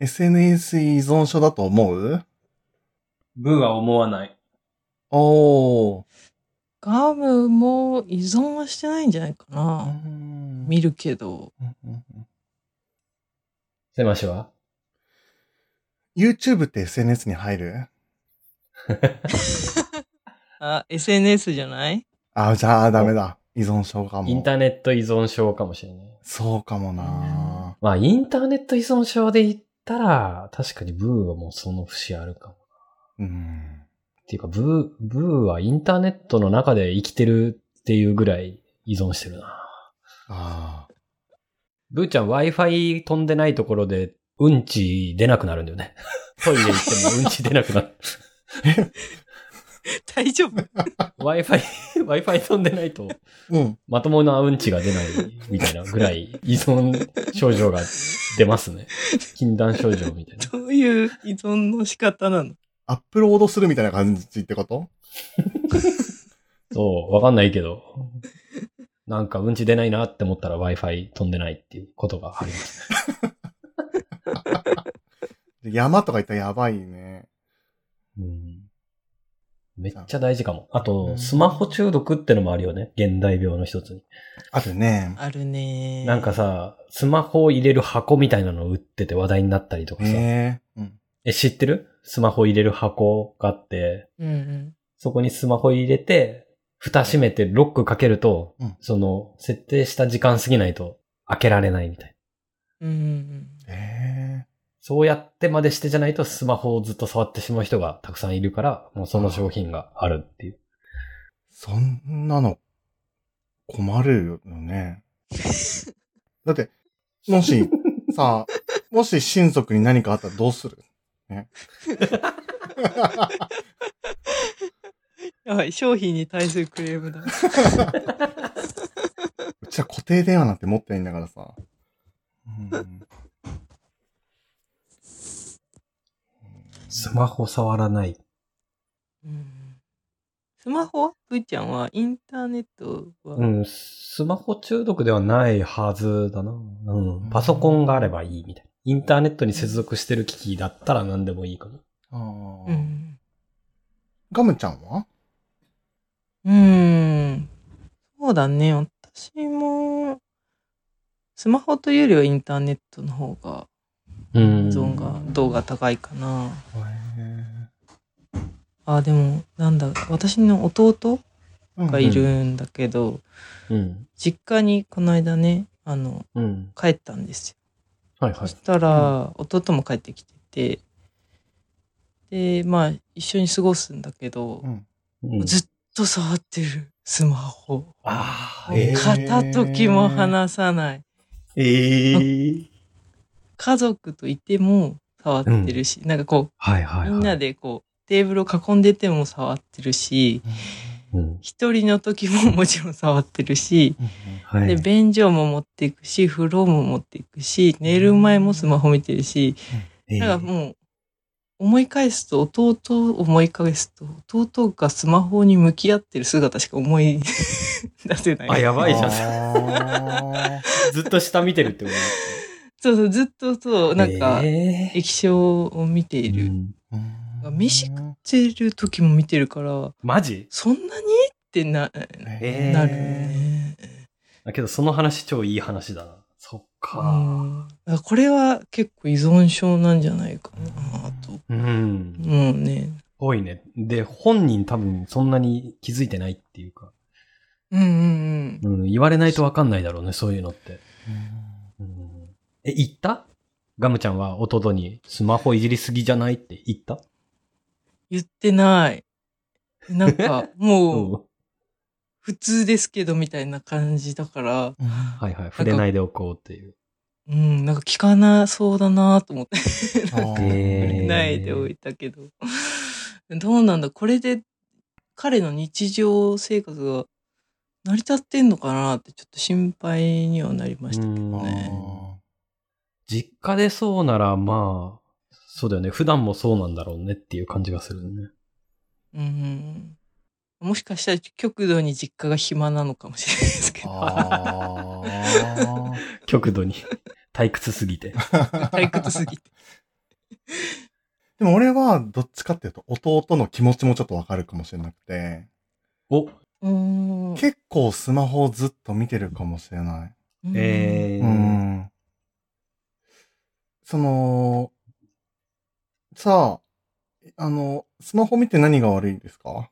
SNS 依存症だと思う？ブーは思わない。おー。ガムも依存はしてないんじゃないかな。うん見るけど。うんうんうんせましは？YouTube って SNS に入る？あ、SNS じゃない？あ、じゃあダメだ。依存症かも。インターネット依存症かもしれない。そうかもなまあ、インターネット依存症で言ったら、確かにブーはもうその節あるかも。うん。っていうか、ブー、ブーはインターネットの中で生きてるっていうぐらい依存してるな。ああ。ブーちゃん Wi-Fi 飛んでないところで、うんち出なくなるんだよね。トイレ行ってもうんち出なくなる。大丈夫？Wi-Fi、Wi-Fi 飛んでないと、うん。まともなうんちが出ないみたいなぐらい依存症状が出ますね。禁断症状みたいな。どういう依存の仕方なの？アップロードするみたいな感じってこと？そう、わかんないけど。なんかうんち出ないなって思ったら Wi-Fi 飛んでないっていうことがありますね。山とか行ったらやばいね。うんめっちゃ大事かも。あうと、んスマホ中毒ってのもあるよね。現代病の一つに。あるね。あるねなんかさ、スマホを入れる箱みたいなのを売ってて話題になったりとかさ。へえ。うん。え、知ってる？スマホ入れる箱があって、うんうん。そこにスマホ入れて、蓋閉めてロックかけると、うんその、設定した時間過ぎないと開けられないみたいな。うんうんへえ。そうやってまでしてじゃないとスマホをずっと触ってしまう人がたくさんいるから、もうその商品があるっていう。そんなの困るよね。だって、もし、さ、もし親族に何かあったらどうする？ね。やばい、商品に対するクレームだ。うちは固定電話なんて持ってないんだからさ。うんスマホ触らない。うんスマホ？はぶーちゃんはインターネットは、うん、スマホ中毒ではないはずだな。うん、パソコンがあればいいみたいな。インターネットに接続してる機器だったら何でもいいかな。あーうん。ガムちゃんは？うん。そうだね。私も、スマホというよりはインターネットの方がうん依存が、度が高いかな。へあ、でも、なんだ、私の弟えがいるんだけど、うん。実家にこの間ね、あの、うん。帰ったんですよ。はいはいそし。たら、弟も帰ってきてて、で、まあ、一緒に過ごすんだけどう、ん。うんずっと触ってる、スマホ。ああ、片時も離さない。ええ家族といても触ってるし、なんかこう、はいはいはい。みんなでこう、テーブルを囲んでても触ってるし、うん。一人の時ももちろん触ってるし、はい。で、便所も持っていくし、風呂も持っていくし、寝る前もスマホ見てるし、ええなんかもう、思い返すと、弟を思い返すと、弟がスマホに向き合ってる姿しか思い出せない。あ、やばいじゃん。ゃ ずっと下見てるってこそうそう、ずっとそう、となんか、ええ液晶を見ている。うん飯食ってる時も見てるから、マジ？そんなに？ってな、えーなるね。だけどその話超いい話だな。そっうか。これは結構依存症なんじゃないかなと。うん。もうね。多いね。で、本人多分そんなに気づいてないっていうか。うんうんうん。うん、言われないとわかんないだろうね、そういうのって。うん、え、言った？ガムちゃんは弟にスマホいじりすぎじゃないって言った？言ってない。なんか、もう、うん普通ですけどみたいな感じだから、はいはい。触れないでおこうっていう。うん、なんか聞かなそうだなと思って、えーないでおいたけど。どうなんだ？これで彼の日常生活が成り立ってんのかなってちょっと心配にはなりましたけどね。実家でそうなら、まあ、そうだよね。普段もそうなんだろうねっていう感じがするね。うん。もしかしたら極度に実家が暇なのかもしれないですけど。あ 極度に。退屈すぎて。退屈すぎて。でも俺はどっちかっていうと弟の気持ちもちょっとわかるかもしれなくて、お、うーん。結構スマホをずっと見てるかもしれない。えー、うん。その、さあ、あの、スマホ見て何が悪いんですか？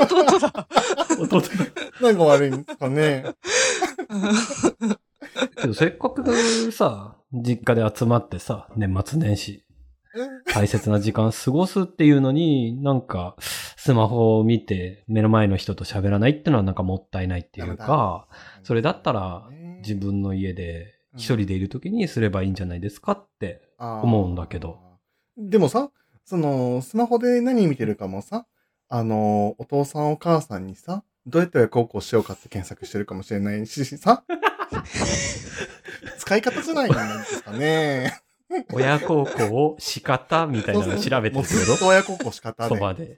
弟だ。弟だ。何が悪いんですかね？けどせっかくさ、実家で集まってさ、年末年始、大切な時間過ごすっていうのに、なんか、スマホを見て目の前の人と喋らないっていうのはなんかもったいないっていうか、それだったら自分の家で一人でいる時にすればいいんじゃないですかって。思うんだけど。でもさ、その、スマホで何見てるかもさ、あの、お父さんお母さんにさ、どうやって親孝行しようかって検索してるかもしれないしさ、使い方じゃないんですかね。親孝行を仕方みたいなの調べてるけどもうずっと。親孝行仕方で。そばで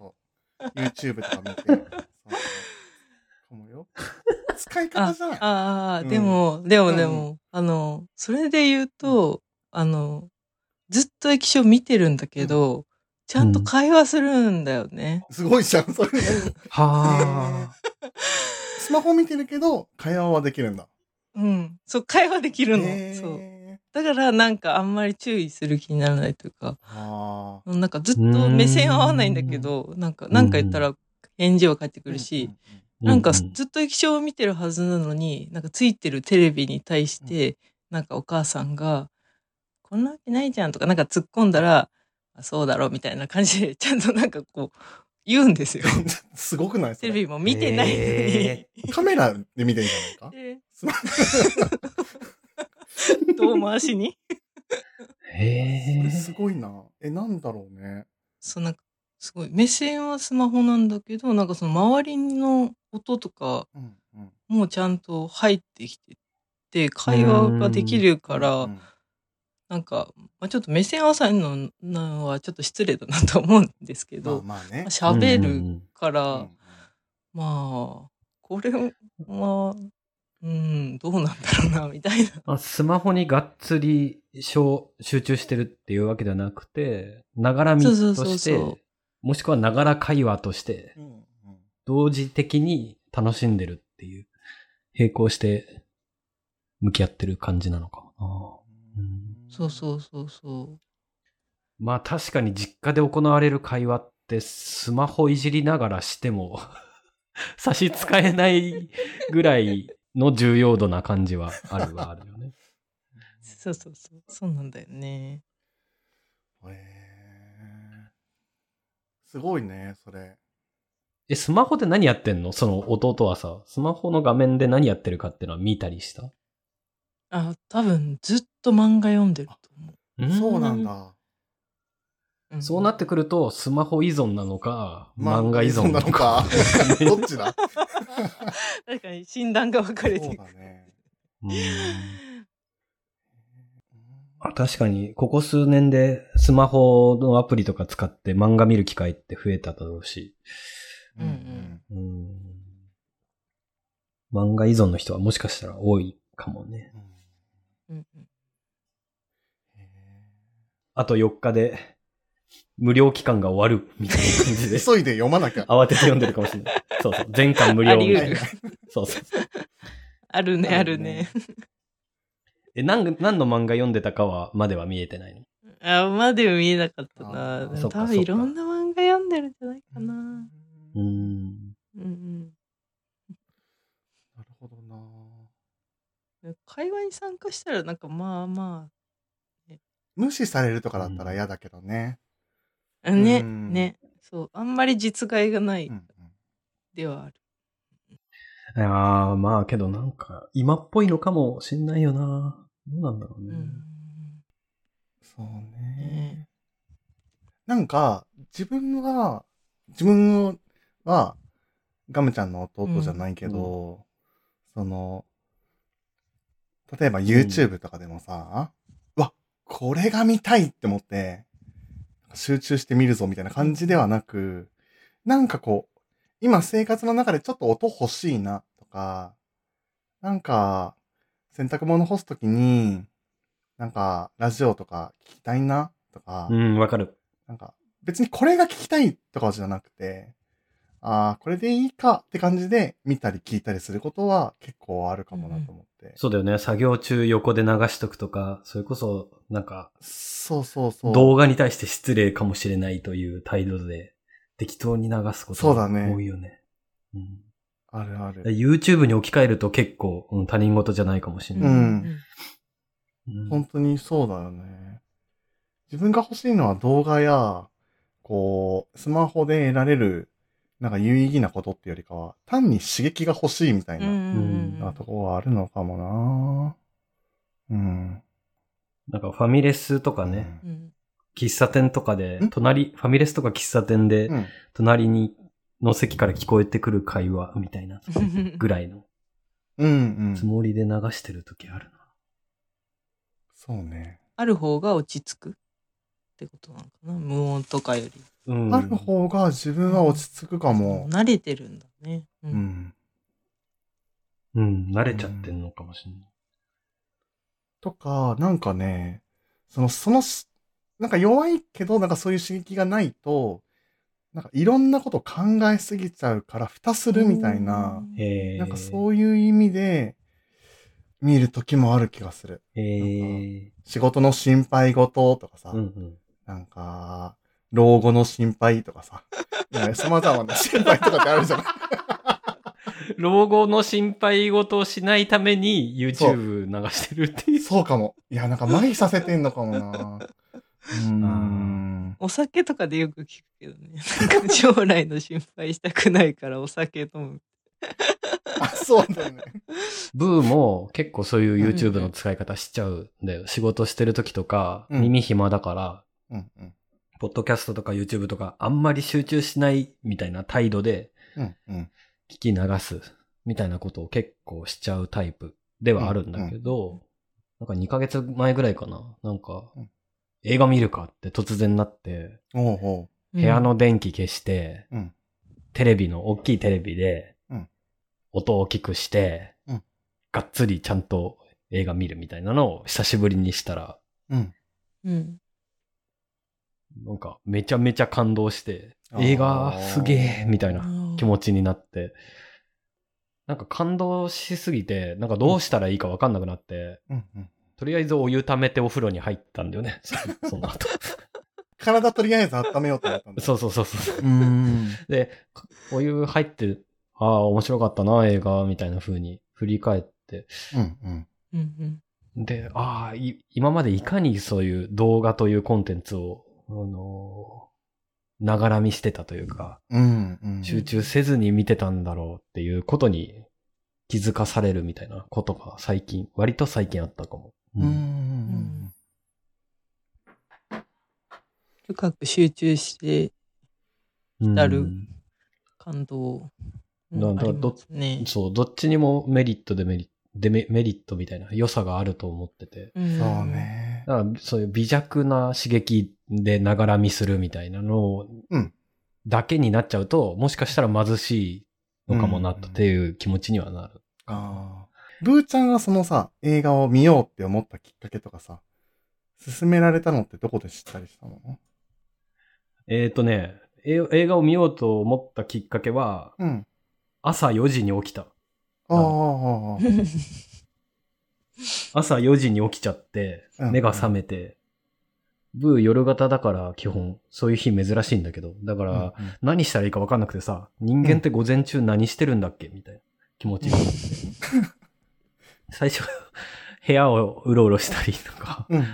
YouTube とか見て。そうそうかもよ。使い方じゃない。ああ、うんでも、でもうんでも、あの、それで言うと、あの、ずっと液晶見てるんだけど、ちゃんと会話するんだよね。すごいじゃん、それ。はあ。スマホ見てるけど、会話はできるんだ。うん。そう、会話できるの。そう。だからなんかあんまり注意する気にならないというか、あなんかずっと目線合わないんだけど、なんか、なんか言ったら返事は返ってくーるし、うなんかうずっと液晶を見てるはずなのに、なんかついてるテレビに対して、なんかお母さんが、こんなわけないじゃんとかなんか突っ込んだら、あそうだろうみたいな感じで、ちゃんとなんかこう、言うんですよ。すごくないそれ？テレビも見てないのに。へカメラで見てんじゃないか？でスマ 遠回しに？へえ。すごいな。え、なんだろうね。そうなんか、すごい。目線はスマホなんだけど、なんかその周りの音とかうんうん。もちゃんと入ってきてて、会話ができるから、うんなんか、まあ、ちょっと目線合わせるののはちょっと失礼だなと思うんですけまあど、まあね。喋うんうんるから、うんまあ、これは、うん、どうなんだろうな、みたいな。あスマホにがっつり小集中してるっていうわけではなくて、ながら見としてもしくはながら会話として、うんうん同時的に楽しんでるっていう、並行して向き合ってる感じなのかもな。うんそうそうそうそまあ確かに実家で行われる会話ってスマホいじりながらしても 差し支えないぐらいの重要度な感じはあるはあるよね。う。そうそうそう。そうなんだよね。へーすごいね、それ。え、スマホで何やってんの？その弟はさ、スマホの画面で何やってるかっていうのは見たりした？あ、多分ずっと漫画読んでると思そうなんだ。そうなってくると、スマホ依存なのか、漫画依存なのか。か。どっちだ？確かに診断が分かれてそうる。だね。うんあ確かに、ここ数年でスマホのアプリとか使って漫画見る機会って増えただろうし、うんうんうん漫画依存の人はもしかしたら多いかもね。うんあと4日で無料期間が終わるみたいな感じでー急いで読まなきゃ。慌てて読んでるかもしれない。そうそう。全巻無料みたいな。そうそう。あるね、あるね。え、何、何の漫画読んでたかは、までは見えてないの？あ、までは見えなかったあな。多分いろんな漫画読んでるんじゃないかな。うーん。うんうん。なるほどな。会話に参加したらなんかまあま無視されるとかだったら嫌だけどね、うんね。そう、あんまり実害がないうんうんではある。いやー、まあけどなんか、今っぽいのかもしんないよな。どうなんだろうね。うん。そうねね。なんか、自分は、自分は、ガムちゃんの弟じゃないけど、その、例えば YouTube とかでもさ、うわ、これが見たいって思って、集中して見るぞみたいな感じではなく、なんかこう、今生活の中でちょっと音欲しいなとか、なんか、洗濯物干すときに、なんか、ラジオとか聞きたいな、とか、うん、わかる。なんか、別にこれが聞きたいとかじゃなくて、ああ、これでいいかって感じで見たり聞いたりすることは結構あるかもなと思って。そうだよね。作業中横で流しとくとか、それこそ、なんか、そうそうそう。動画に対して失礼かもしれないという態度で、適当に流すことがそうだね多いよね。うんあるある。YouTube に置き換えると結構、うん他人事じゃないかもしれうない。んうん本当にそうだよね。自分が欲しいのは動画や、こう、スマホで得られる、なんか有意義なことっていうよりかは、単に刺激が欲しいみたいなんなところはあるのかもなうん。なんかファミレスとかね、うん喫茶店とかでん、隣、ファミレスとか喫茶店でう、ん。隣に、の席から聞こえてくる会話みたいな、ぐらいのうんうんつ。もりで流してる時あるな。そうね。ある方が落ち着くってことなのかな？無音とかより。うんある方が自分は落ち着くかも。慣れてるんだね。うう。ん。うん、慣れちゃってんのかもしれない。とか、なんかね、その、そのし、なんか弱いけど、なんかそういう刺激がないと、なんかいろんなこと考えすぎちゃうから、蓋するみたいな。なんかそういう意味で、見る時もある気がする。仕事の心配事とかさ、うんうん。なんか、老後の心配とかさ、様々な心配とかってあるじゃない 老後の心配事をしないために YouTube 流してるっていう。そうかも。いや、なんか麻痺させてんのかもな。うーん。お酒とかでよく聞くけどね。なんか将来の心配したくないからお酒飲む。あ、そうだよね。ブーも結構そういう YouTube の使い方しちゃうんだよ。仕事してる時とか、うん耳暇だから、うんうん。ポッドキャストとか YouTube とかあんまり集中しないみたいな態度で。聞き流すみたいなことを結構しちゃうタイプではあるんだけど、なんか2ヶ月前ぐらいかな。なんかうん、映画見るかって突然なって。部屋の電気消して、うんテレビの、大きいテレビでうん、音を大きくして、うんがっつりちゃんと映画見るみたいなのを久しぶりにしたら、うん。うん。なんかめちゃめちゃ感動して、映画すげえみたいな気持ち。ちになって、なんか感動しすぎて、なんかどうしたらいいかわかんなくなって、うんうん。とりあえずお湯溜めてお風呂に入ったんだよね。そその後。体とりあえず温めようと思ったんだ。そうそうそうそう。う。で、お湯入って、ああ、面白かったな、映画、みたいな風に振り返って。うんうん。うんうん。で、ああ、い今までいかにそういう動画というコンテンツを、あのーながら見してたというか、うんうん。集中せずに見てたんだろうっていうことに気づかされるみたいなことが最近、割と最近あったかも。うんうん深く集中してうん浸る感動なんだありますね。そう、どっちにもメリットデメリット、デメメリットみたいな良さがあると思ってて。うんそう。ね。だからそういう微弱な刺激でながら見するみたいなのうんだけになっちゃうと、もしかしたら貧しいのかもなっていう気持ちにはなる。ああ。ブーちゃんがそのさ、映画を見ようって思ったきっかけとかさ、勧められたのってどこで知ったりしたの？えっ、とね、え映画を見ようと思ったきっかけは、うん。朝4時に起きた。ああ、ああ、朝4時に起きちゃって、うん。目が覚めて、ブー夜型だから基本、そういう日珍しいんだけど、だから、何したらいいか分かんなくてさ、人間って午前中何してるんだっけ？みたいな。気持ちになって。最初、部屋をうろうろしたりとか、うん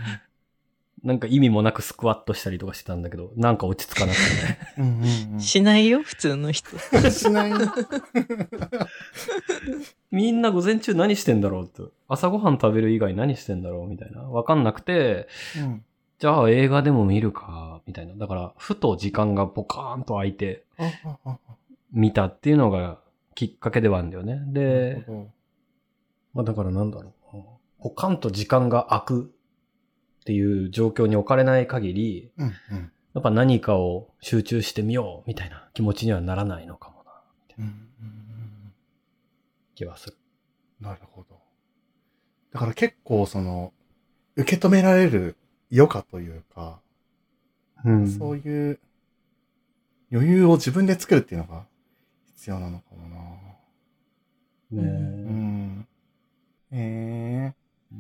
なんか意味もなくスクワットしたりとかしてたんだけど、なんか落ち着かなくてね。うんうんうん。しないよ、普通の人。しない。みんな午前中何してんだろうって。朝ごはん食べる以外何してんだろうみたいな。わかんなくて、うん。じゃあ映画でも見るか、みたいな。だから、ふと時間がポカーンと空いて。見たっていうのがきっかけではあるんだよね。で、まあだからなんだろうな。ポカンと時間が空くっていう状況に置かれない限り、うんうん。やっぱ何かを集中してみようみたいな気持ちにはならないのかもな、みたいうんなうん気はする。うんなるほど。だから結構その、受け止められる余暇というか、うんそういう余裕を自分で作るっていうのが必要なのかもな。ねうん。えええ、じゃ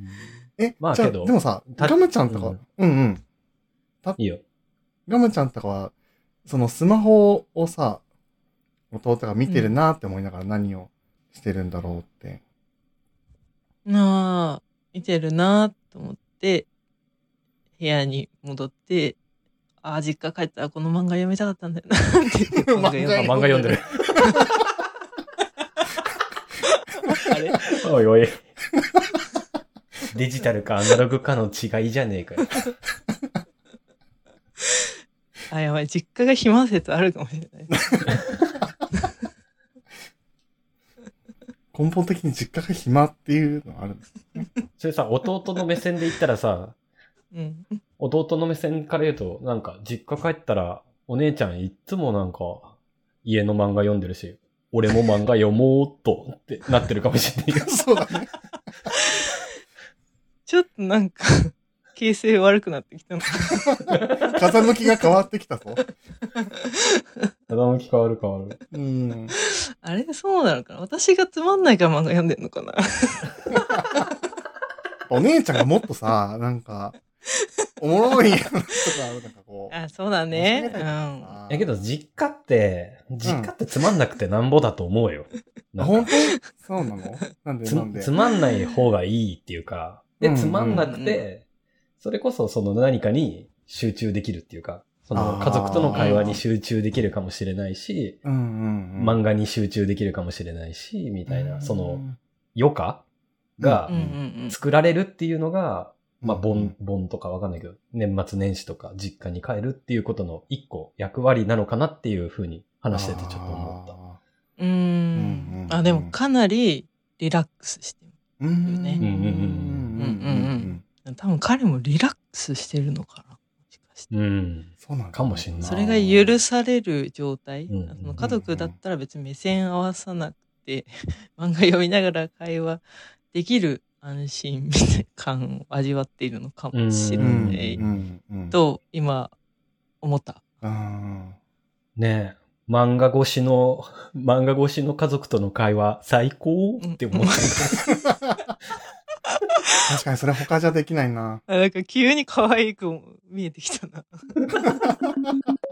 あまあけどでもさ、たガムちゃんとか、ううんん、うんいいよ。ガムちゃんとかは、そのスマホをさ、弟が見てるなって思いながら何をしてるんだろうって。なあ、見てるなと思って、部屋に戻って、ああ、実家帰ったらこの漫画読みたかったんだよなって言って漫画読んでる。あ れ？おいおい。デジタルかアナログかの違いじゃねえかよ。あ、やばい、実家が暇説あるかもしれない。根本的に実家が暇っていうのはあるんです。それさ、弟の目線で言ったらさ、うん。弟の目線から言うと、なんか、実家帰ったら、お姉ちゃんいっつもなんか、家の漫画読んでるし、俺も漫画読もうっとってなってるかもしれないよ。そうだね。ちょっとなんか、形勢悪くなってきたの。風向きが変わってきたぞ。傾き変わる変わる。うん。あれそうなのかな？私がつまんないから漫画読んでんのかな？お姉ちゃんがもっとさ、なんか、おもろいやつとか、なんかこう。あ、そうだね。うん。さやけど、実家って、実家ってつまんなくてなんぼだと思うよ。なんか本当？そうなの？なんで？つなんで？つまんない方がいいっていうか、で、うんつまんなくて、それこそその何かに集中できるっていうか、その家族との会話に集中できるかもしれないし。漫画に集中できるかもしれないし、みたいな、そのうん余暇が。作られるっていうのが、まあ、うん盆、盆とかわかんないけど、年末年始とか実家に帰るっていうことの一個役割なのかなっていうふうに話しててちょっと思った。あうん。あ、でもかなりリラックスしてーうんねうんうんうんうんうんる。多分彼もリラックスしてるのかなもしかして。うん。そうなんだかもしんないそれが許される状態。うんうんうんその家族だったら別に目線合わさなくて、漫画読みながら会話できる安心みたいな感を味わっているのかもしれうんない。うんうん。と、今、思った。うんねえ。漫画越しの、漫画越しの家族との会話、最高って思った。確かにそれ他じゃできないな。あなんか急に可愛く見えてきたな。